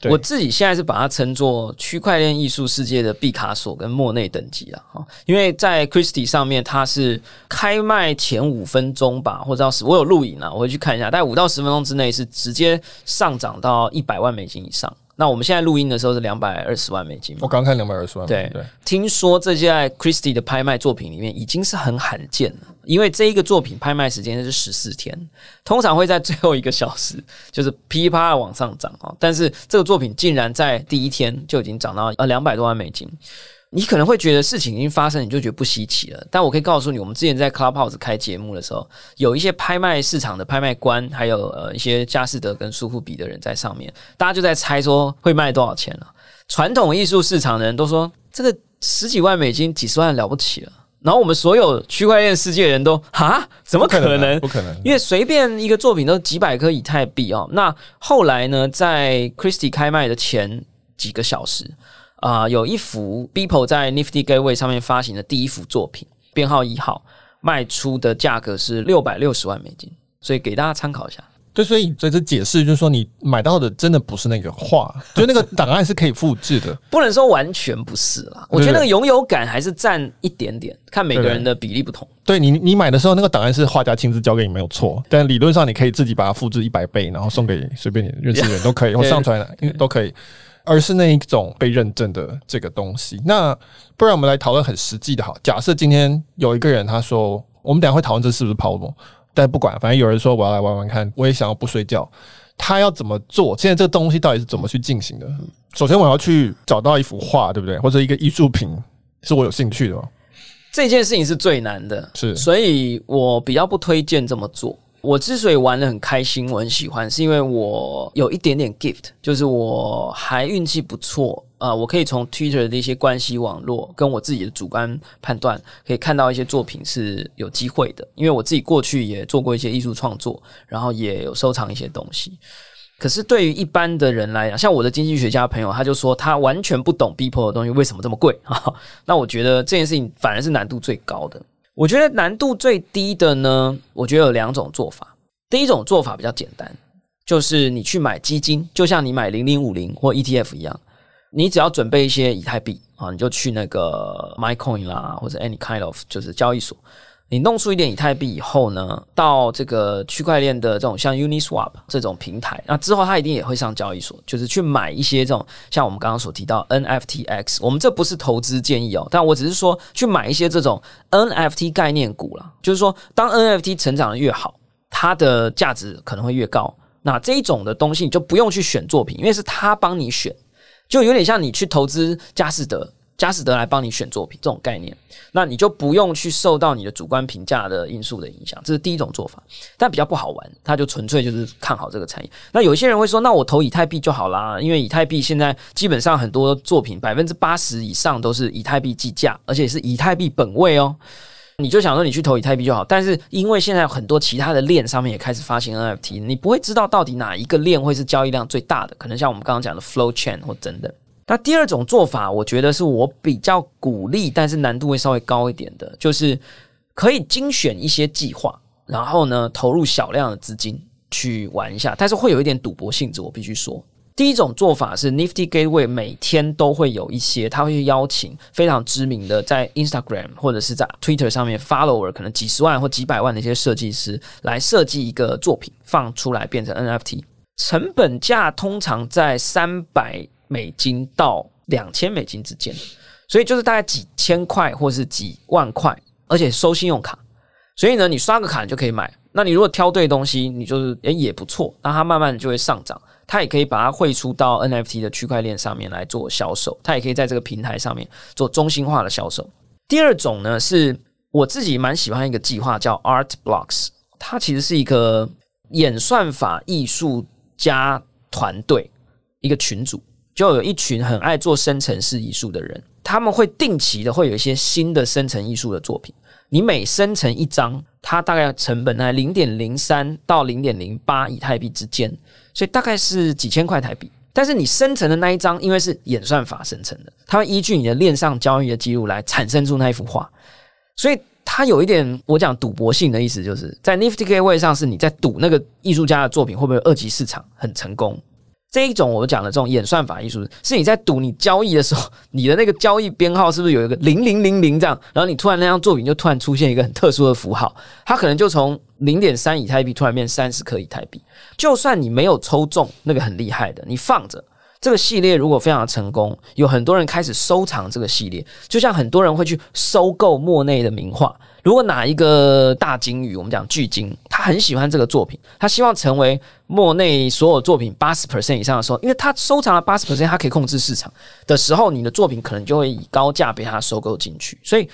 对，我自己现在是把它称作区块链艺术世界的毕卡索跟莫内等级了哈，因为在 Christie 上面，它是开卖前五分钟吧，或者到十，我有录影啊，我会去看一下，大概五到十分钟之内是直接上涨到一百万美金以上。那我们现在录音的时候是两百二十万美金。我刚看两百二十万。对对，听说这些在 Christie 的拍卖作品里面已经是很罕见了，因为这一个作品拍卖时间是十四天，通常会在最后一个小时就是噼啪的往上涨啊，但是这个作品竟然在第一天就已经涨到呃两百多万美金。你可能会觉得事情已经发生，你就觉得不稀奇了。但我可以告诉你，我们之前在 Clubhouse 开节目的时候，有一些拍卖市场的拍卖官，还有呃一些佳士得跟苏富比的人在上面，大家就在猜说会卖多少钱了。传统艺术市场的人都说这个十几万美金、几十万了不起了。然后我们所有区块链世界的人都哈，怎么可能？不可能，不可能，因为随便一个作品都几百颗以太币哦。那后来呢，在 Christie 开卖的前几个小时。啊、呃，有一幅 Beeple 在 Nifty Gateway 上面发行的第一幅作品，编号一号，卖出的价格是六百六十万美金，所以给大家参考一下。对，所以所以这解释就是说，你买到的真的不是那个画，就那个档案是可以复制的，不能说完全不是啦。我觉得那个拥有感还是占一点点，看每个人的比例不同。对，你，你买的时候那个档案是画家亲自交给你没有错，但理论上你可以自己把它复制一百倍，然后送给随便你认识的人都可以，或上传都可以。而是那一种被认证的这个东西。那不然我们来讨论很实际的哈。假设今天有一个人他说，我们等下会讨论这是不是泡沫，但不管，反正有人说我要来玩玩看，我也想要不睡觉。他要怎么做？现在这个东西到底是怎么去进行的？首先我要去找到一幅画，对不对？或者一个艺术品是我有兴趣的？这件事情是最难的，是，所以我比较不推荐这么做。我之所以玩得很开心，我很喜欢，是因为我有一点点 gift，就是我还运气不错啊、我可以从 Twitter 的一些关系网络跟我自己的主观判断，可以看到一些作品是有机会的。因为我自己过去也做过一些艺术创作，然后也有收藏一些东西。可是对于一般的人来讲，像我的经济学家朋友，他就说他完全不懂 Beeple 的东西为什么这么贵啊？那我觉得这件事情反而是难度最高的。我觉得难度最低的呢，我觉得有两种做法。第一种做法比较简单，就是你去买基金，就像你买零零五零或 ETF 一样，你只要准备一些以太币啊，你就去那个 MyCoin 啦，或者 Any Kind of 就是交易所。你弄出一点以太币以后呢，到这个区块链的这种像 Uniswap 这种平台，那之后它一定也会上交易所，就是去买一些这种像我们刚刚所提到 NFTX。我们这不是投资建议哦，但我只是说去买一些这种 NFT 概念股啦，就是说当 NFT 成长的越好，它的价值可能会越高。那这一种的东西你就不用去选作品，因为是他帮你选，就有点像你去投资佳士得。佳士得来帮你选作品这种概念，那你就不用去受到你的主观评价的因素的影响，这是第一种做法，但比较不好玩，它就纯粹就是看好这个产业。那有些人会说，那我投以太币就好啦，因为以太币现在基本上很多作品百分之八十以上都是以太币计价，而且是以太币本位哦。你就想说你去投以太币就好，但是因为现在很多其他的链上面也开始发行 NFT，你不会知道到底哪一个链会是交易量最大的，可能像我们刚刚讲的 Flow Chain 或等等。那第二种做法，我觉得是我比较鼓励，但是难度会稍微高一点的，就是可以精选一些计划，然后呢投入小量的资金去玩一下，但是会有一点赌博性质，我必须说。第一种做法是 Nifty Gateway 每天都会有一些，他会去邀请非常知名的在 Instagram 或者是在 Twitter 上面 follower 可能几十万或几百万的一些设计师来设计一个作品放出来变成 NFT，成本价通常在三百美金到两千美金之间，所以就是大概几千块或是几万块，而且收信用卡，所以呢你刷个卡你就可以买。那你如果挑对东西，你就是诶也不错，那它慢慢就会上涨。它也可以把它汇出到 NFT 的区块链上面来做销售，它也可以在这个平台上面做中心化的销售。第二种呢，是我自己蛮喜欢一个计划叫 Art Blocks，它其实是一个演算法艺术家团队一个群组，就有一群很爱做生成式艺术的人，他们会定期的会有一些新的生成艺术的作品。你每生成一张，它大概成本在零点零三到零点零八以太币之间。所以大概是几千块台币，但是你生成的那一张，因为是演算法生成的，它会依据你的链上交易的记录来产生出那一幅画，所以它有一点我讲赌博性的意思，就是在 Nifty Gateway 上是你在赌那个艺术家的作品会不会二级市场很成功。这一种我讲的这种演算法艺术，是你在赌你交易的时候，你的那个交易编号是不是有一个零零零零这样，然后你突然那张作品就突然出现一个很特殊的符号，它可能就从零点三以太币突然变三十颗以太币。就算你没有抽中那个很厉害的，你放着这个系列，如果非常的成功，有很多人开始收藏这个系列，就像很多人会去收购莫内的名画。如果哪一个大鲸鱼，我们讲巨鲸，他很喜欢这个作品，他希望成为莫内所有作品八十 percent 以上的时候，因为他收藏了八十 percent，他可以控制市场的时候，你的作品可能就会以高价被他收购进去。所以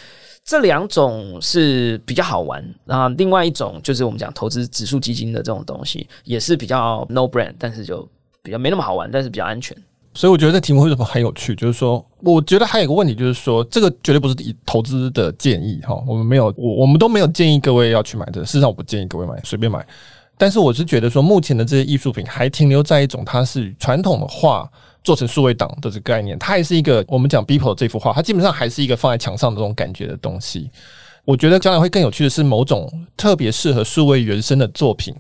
这两种是比较好玩。然后另外一种就是我们讲投资指数基金的这种东西，也是比较 no brand，但是就比较没那么好玩，但是比较安全。所以我觉得这题目为什么很有趣，就是说，我觉得还有一个问题，就是说，这个绝对不是以投资的建议哈，我们没有，我我们都没有建议各位要去买的。事实上，我不建议各位买，随便买。但是我是觉得说，目前的这些艺术品还停留在一种它是传统的画做成数位档的这个概念，它还是一个我们讲 Beeple 这幅画，它基本上还是一个放在墙上的这种感觉的东西。我觉得将来会更有趣的是，某种特别适合数位原生的作品，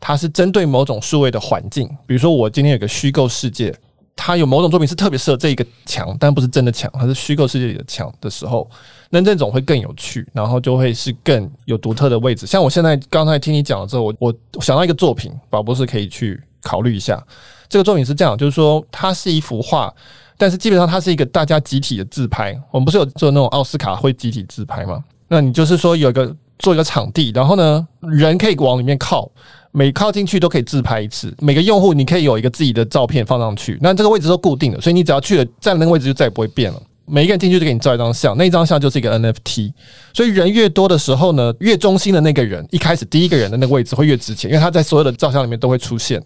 它是针对某种数位的环境，比如说我今天有个虚构世界。它有某种作品是特别适合这一个墙，但不是真的墙，它是虚构世界里的墙的时候，那这种会更有趣，然后就会是更有独特的位置。像我现在刚才听你讲了之后，我我想到一个作品，宝博士可以去考虑一下。这个作品是这样，就是说它是一幅画，但是基本上它是一个大家集体的自拍。我们不是有做那种奥斯卡会集体自拍吗？那你就是说有一个做一个场地，然后呢，人可以往里面靠。每靠进去都可以自拍一次，每个用户你可以有一个自己的照片放上去，那这个位置都固定的，所以你只要去了站那个位置就再也不会变了。每一个人进去就给你照一张相，那一张相就是一个 NFT。所以人越多的时候呢，越中心的那个人一开始第一个人的那个位置会越值钱，因为他在所有的照相里面都会出现。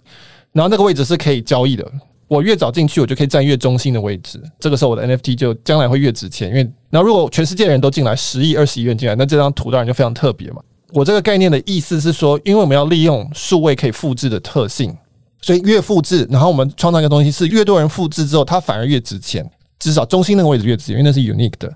然后那个位置是可以交易的，我越早进去我就可以站越中心的位置，这个时候我的 NFT 就将来会越值钱。因为然后如果全世界的人都进来十亿、二十亿人进来，那这张图当然就非常特别嘛。我这个概念的意思是说，因为我们要利用数位可以复制的特性，所以越复制，然后我们创造一个东西是越多人复制之后，它反而越值钱。至少中心那个位置越值钱，因为那是 unique 的。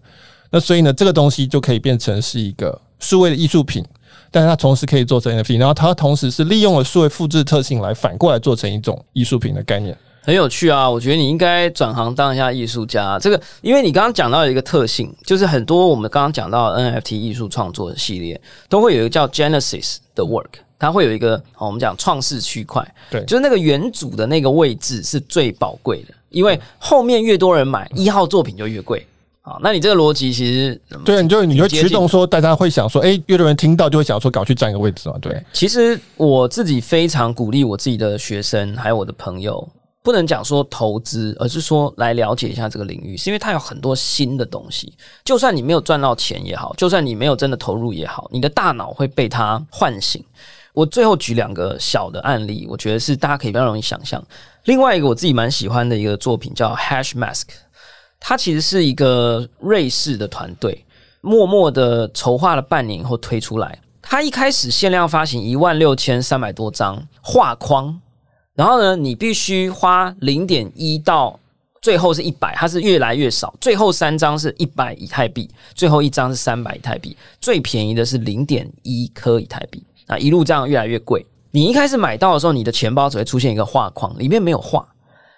那所以呢，这个东西就可以变成是一个数位的艺术品，但是它同时可以做成 NFT，然后它同时是利用了数位复制特性来反过来做成一种艺术品的概念。很有趣啊！我觉得你应该转行当一下艺术家。这个，因为你刚刚讲到的一个特性，就是很多我们刚刚讲到的 NFT 艺术创作的系列，都会有一个叫 Genesis 的 work，它会有一个我们讲创世区块，对，就是那个原主的那个位置是最宝贵的，因为后面越多人买，一号作品就越贵。啊，那你这个逻辑其实对，你就你就驱动说，大家会想说，哎，越多人听到就会想说，搞去占一个位置嘛。对，其实我自己非常鼓励我自己的学生，还有我的朋友。不能讲说投资，而是说来了解一下这个领域，是因为它有很多新的东西。就算你没有赚到钱也好，就算你没有真的投入也好，你的大脑会被它唤醒。我最后举两个小的案例，我觉得是大家可以比较容易想象。另外一个我自己蛮喜欢的一个作品叫 Hashmask，它其实是一个瑞士的团队默默的筹划了半年以后推出来。它一开始限量发行一万六千三百多张画框。然后呢，你必须花零点一到最后是一百，它是越来越少。最后三张是一百以太币，最后一张是三百以太币，最便宜的是零点一颗以太币啊，一路这样越来越贵。你一开始买到的时候，你的钱包只会出现一个画框，里面没有画。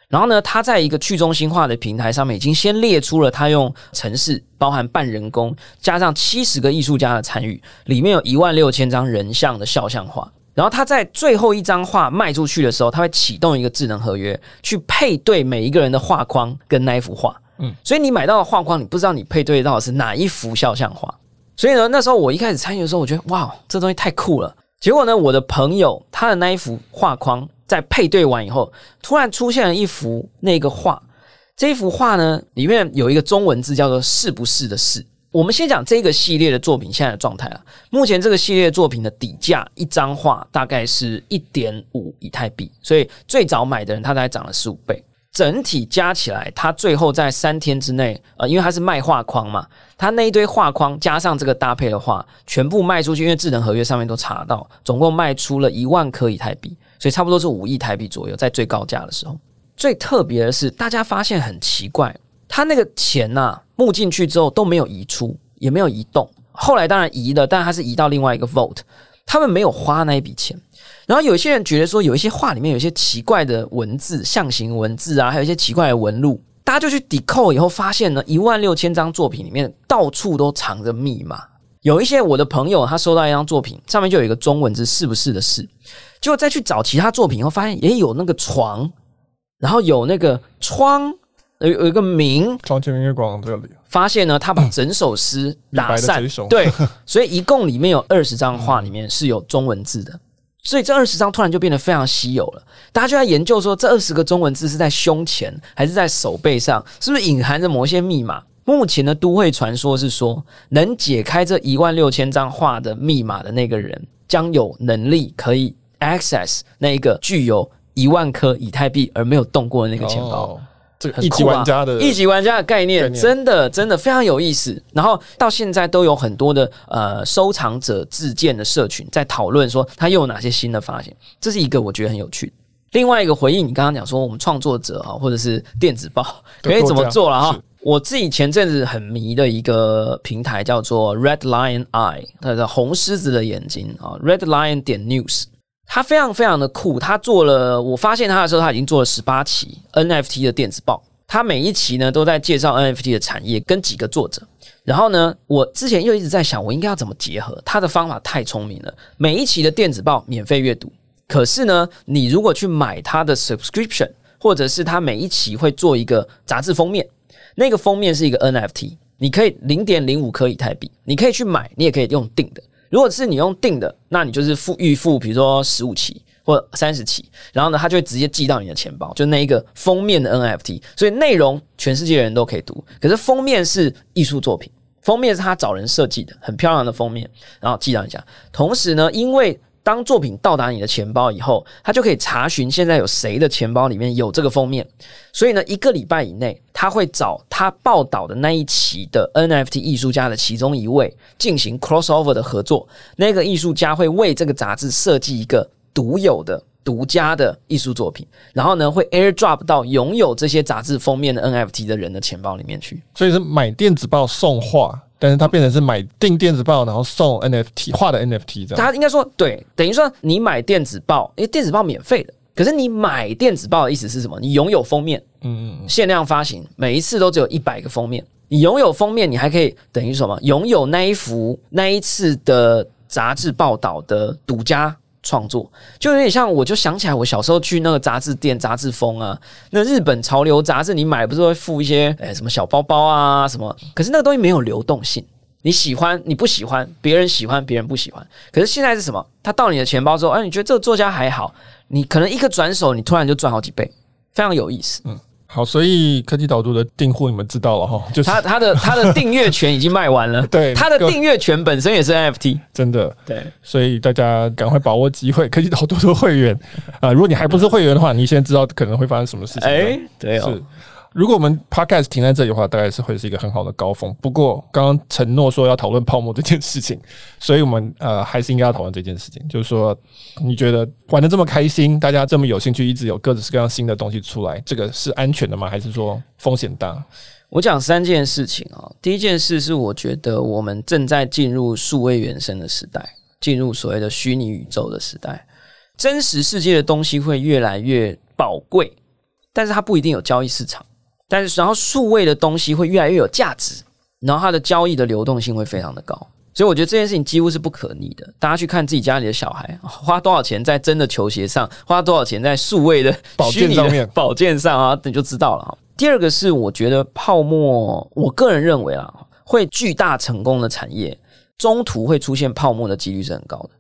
然后呢，它在一个去中心化的平台上面，已经先列出了它用城市包含半人工，加上七十个艺术家的参与，里面有一万六千张人像的肖像画。然后他在最后一张画卖出去的时候，他会启动一个智能合约，去配对每一个人的画框跟那一幅画。嗯，所以你买到的画框，你不知道你配对到的是哪一幅肖像画。所以呢，那时候我一开始参与的时候，我觉得哇，这东西太酷了。结果呢，我的朋友他的那一幅画框在配对完以后，突然出现了一幅那个画。这一幅画呢，里面有一个中文字叫做“是不是”的“是”。我们先讲这个系列的作品现在的状态啊。目前这个系列作品的底价一张画大概是一点五以太币，所以最早买的人他大概涨了十五倍。整体加起来，他最后在三天之内，呃，因为他是卖画框嘛，他那一堆画框加上这个搭配的话，全部卖出去，因为智能合约上面都查到，总共卖出了一万颗以太币，所以差不多是五亿台币左右，在最高价的时候。最特别的是，大家发现很奇怪。他那个钱呐、啊，募进去之后都没有移出，也没有移动。后来当然移了，但他是移到另外一个 Vault。他们没有花那一笔钱。然后有些人觉得说，有一些画里面有一些奇怪的文字、象形文字啊，还有一些奇怪的纹路，大家就去 decode 以后发现呢，一万六千张作品里面到处都藏着密码。有一些我的朋友他收到一张作品，上面就有一个中文字“是不是”的“是”，结果再去找其他作品以后，发现也有那个床，然后有那个窗。有有一个名，床前明月光这里发现呢，他把整首诗打散，对，所以一共里面有二十张画，里面是有中文字的，所以这二十张突然就变得非常稀有了。大家就在研究说，这二十个中文字是在胸前还是在手背上，是不是隐含着某些密码？目前的都会传说是说，能解开这一万六千张画的密码的那个人，将有能力可以 access 那一个具有一万颗以太币而没有动过的那个钱包。哦一级玩家的一级玩家的概念，真的真的非常有意思。然后到现在都有很多的呃收藏者自建的社群在讨论说，他又有哪些新的发现。这是一个我觉得很有趣。另外一个回应，你刚刚讲说我们创作者啊，或者是电子报可以怎么做了哈？我自己前阵子很迷的一个平台叫做 Red Lion Eye，它的红狮子的眼睛啊，Red Lion 点 News。他非常非常的酷，他做了，我发现他的时候，他已经做了十八期 NFT 的电子报，他每一期呢都在介绍 NFT 的产业跟几个作者。然后呢，我之前又一直在想，我应该要怎么结合？他的方法太聪明了，每一期的电子报免费阅读，可是呢，你如果去买他的 subscription，或者是他每一期会做一个杂志封面，那个封面是一个 NFT，你可以零点零五颗以太币，你可以去买，你也可以用定的。如果是你用定的，那你就是付预付，比如说十五期或三十期，然后呢，它就会直接寄到你的钱包，就那一个封面的 NFT，所以内容全世界人都可以读。可是封面是艺术作品，封面是他找人设计的，很漂亮的封面，然后寄到你家。同时呢，因为当作品到达你的钱包以后，他就可以查询现在有谁的钱包里面有这个封面。所以呢，一个礼拜以内，他会找他报道的那一期的 NFT 艺术家的其中一位进行 crossover 的合作。那个艺术家会为这个杂志设计一个独有的、独家的艺术作品，然后呢，会 airdrop 到拥有这些杂志封面的 NFT 的人的钱包里面去。所以是买电子报送画。但是它变成是买订电子报，然后送 NFT 画的 NFT 这样。它应该说对，等于说你买电子报，因为电子报免费的。可是你买电子报的意思是什么？你拥有封面，嗯嗯，限量发行，每一次都只有一百个封面。你拥有封面，你还可以等于什么？拥有那一幅那一次的杂志报道的独家。创作就有点像，我就想起来，我小时候去那个杂志店，杂志封啊，那日本潮流杂志，你买不是会附一些诶什么小包包啊什么？可是那个东西没有流动性，你喜欢你不喜欢，别人喜欢别人不喜欢。可是现在是什么？他到你的钱包之后，哎，你觉得这个作家还好，你可能一个转手，你突然就赚好几倍。非常有意思。嗯。好，所以科技导读的订户你们知道了哈，就是他他的他的订阅权已经卖完了，对，他的订阅权本身也是 NFT，真的，对，所以大家赶快把握机会，科技导读的会员。啊、呃，如果你还不是会员的话，你现在知道可能会发生什么事情，哎、欸，对哦。是如果我们 podcast 停在这里的话，大概是会是一个很好的高峰。不过刚刚承诺说要讨论泡沫这件事情，所以我们呃还是应该要讨论这件事情。就是说，你觉得玩得这么开心，大家这么有兴趣，一直有各式各样新的东西出来，这个是安全的吗？还是说风险大？我讲三件事情啊。第一件事是，我觉得我们正在进入数位原生的时代，进入所谓的虚拟宇宙的时代。真实世界的东西会越来越宝贵，但是它不一定有交易市场。但是，然后数位的东西会越来越有价值，然后它的交易的流动性会非常的高，所以我觉得这件事情几乎是不可逆的。大家去看自己家里的小孩，花多少钱在真的球鞋上，花多少钱在数位的 宝剑上面，宝剑上啊，你就知道了。第二个是，我觉得泡沫，我个人认为啊，会巨大成功的产业，中途会出现泡沫的几率是很高的。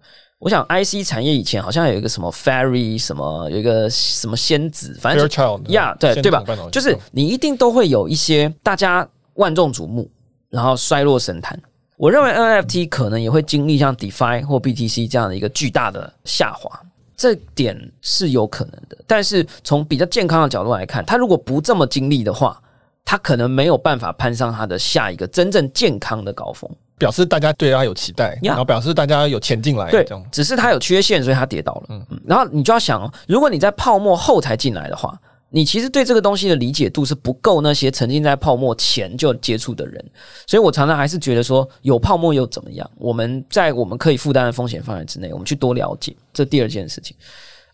我想，IC 产业以前好像有一个什么 Fairy 什么，有一个什么仙子，反正呀，对对吧？就是你一定都会有一些大家万众瞩目，然后衰落神坛。我认为 NFT 可能也会经历像 DeFi 或 BTC 这样的一个巨大的下滑，这点是有可能的。但是从比较健康的角度来看，它如果不这么经历的话，它可能没有办法攀上它的下一个真正健康的高峰。表示大家对他有期待，然后表示大家有钱进来，对，只是它有缺陷，所以它跌倒了。嗯嗯，然后你就要想哦，如果你在泡沫后才进来的话，你其实对这个东西的理解度是不够那些沉浸在泡沫前就接触的人。所以我常常还是觉得说，有泡沫又怎么样？我们在我们可以负担的风险范围之内，我们去多了解。这第二件事情，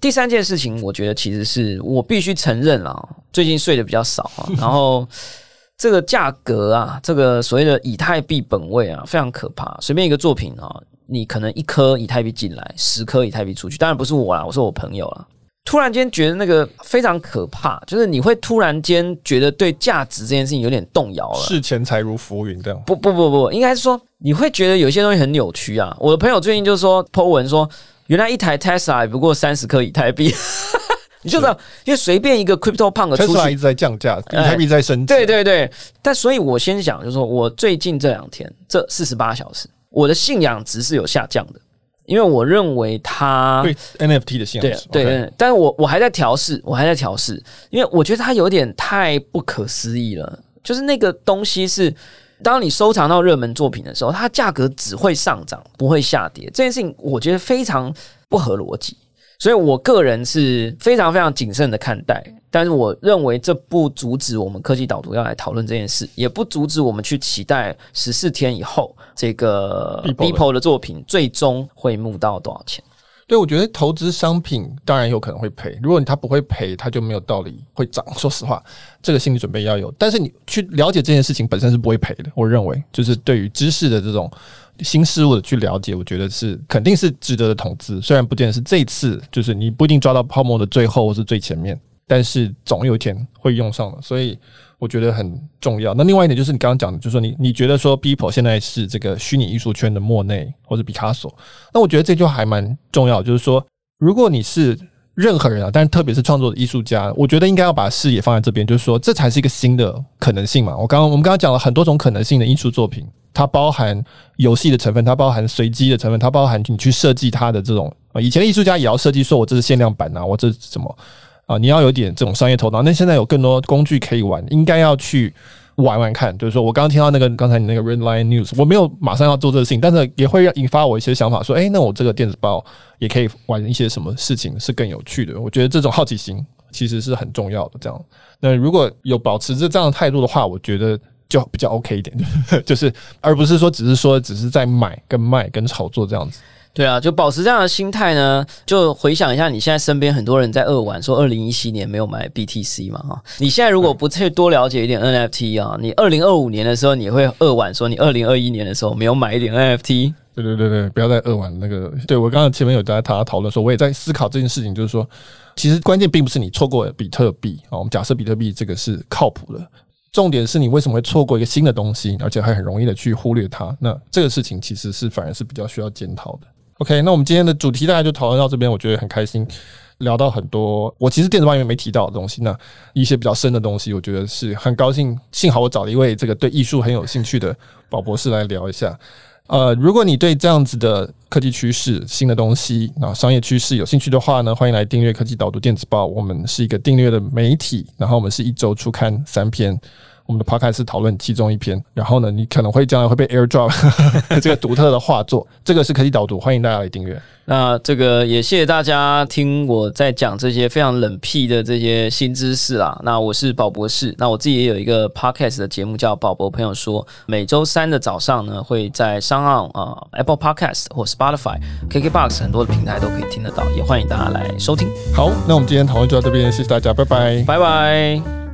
第三件事情，我觉得其实是我必须承认啊，最近睡得比较少啊，然后。这个价格啊，这个所谓的以太币本位啊，非常可怕。随便一个作品啊，你可能一颗以太币进来，十颗以太币出去。当然不是我啦，我是我朋友啦。突然间觉得那个非常可怕，就是你会突然间觉得对价值这件事情有点动摇了。视钱财如浮云这样？不不不不，应该是说你会觉得有些东西很扭曲啊。我的朋友最近就说 po 文说，原来一台 Tesla 也不过三十颗以太币。你就知道，因为随便一个 Crypto Punk 出去，一直在降价，比特币在升值。对对对，但所以我先讲，就是说我最近这两天这四十八小时，我的信仰值是有下降的，因为我认为它对 NFT 的信仰值对，但是我我还在调试，我还在调试，因为我觉得它有点太不可思议了。就是那个东西是，当你收藏到热门作品的时候，它价格只会上涨，不会下跌。这件事情我觉得非常不合逻辑。所以，我个人是非常非常谨慎的看待，但是我认为这不阻止我们科技导读要来讨论这件事，也不阻止我们去期待十四天以后这个 Beeple 的作品最终会募到多少钱。对，我觉得投资商品当然有可能会赔，如果你他不会赔，他就没有道理会涨。说实话，这个心理准备要有，但是你去了解这件事情本身是不会赔的。我认为，就是对于知识的这种。新事物的去了解，我觉得是肯定是值得的投资。虽然不见得是这次，就是你不一定抓到泡沫的最后或是最前面，但是总有一天会用上的，所以我觉得很重要。那另外一点就是你刚刚讲的，就是说你你觉得说，People 现在是这个虚拟艺术圈的莫内或者毕卡索，那我觉得这就还蛮重要，就是说如果你是任何人啊，但是特别是创作的艺术家，我觉得应该要把视野放在这边，就是说这才是一个新的可能性嘛。我刚刚我们刚刚讲了很多种可能性的艺术作品。它包含游戏的成分，它包含随机的成分，它包含你去设计它的这种啊，以前艺术家也要设计，说我这是限量版啊，我这是什么啊？你要有点这种商业头脑。那现在有更多工具可以玩，应该要去玩玩看。就是说我刚刚听到那个刚才你那个 Redline News，我没有马上要做这个事情，但是也会引发我一些想法，说，诶，那我这个电子报也可以玩一些什么事情是更有趣的。我觉得这种好奇心其实是很重要的。这样，那如果有保持着这样的态度的话，我觉得。就比较 OK 一点，就是而不是说只是说只是在买跟卖跟炒作这样子。对啊，就保持这样的心态呢，就回想一下你现在身边很多人在扼腕说二零一七年没有买 BTC 嘛哈，你现在如果不去多了解一点 NFT 啊，你二零二五年的时候你会扼腕说你二零二一年的时候没有买一点 NFT。对对对对，不要再扼腕那个。对，我刚刚前面有在大家讨论说，我也在思考这件事情，就是说，其实关键并不是你错过比特币啊，我们假设比特币这个是靠谱的。重点是你为什么会错过一个新的东西，而且还很容易的去忽略它？那这个事情其实是反而是比较需要检讨的。OK，那我们今天的主题大概就讨论到这边，我觉得很开心，聊到很多我其实电子报里面没提到的东西，那一些比较深的东西，我觉得是很高兴，幸好我找了一位这个对艺术很有兴趣的宝博士来聊一下。呃，如果你对这样子的科技趋势、新的东西啊、商业趋势有兴趣的话呢，欢迎来订阅科技导读电子报。我们是一个订阅的媒体，然后我们是一周出刊三篇。我们的 podcast 是讨论其中一篇，然后呢，你可能会将来会被 airdrop 这个独特的画作。这个是科技导读，欢迎大家来订阅。那这个也谢谢大家听我在讲这些非常冷僻的这些新知识啦。那我是宝博士，那我自己也有一个 podcast 的节目叫宝博朋友说，每周三的早上呢会在 SoundOn 啊 Apple Podcast 或 Spotify、KKBox 很多的平台都可以听得到，也欢迎大家来收听。好，那我们今天讨论就到这边，谢谢大家，拜拜，拜拜。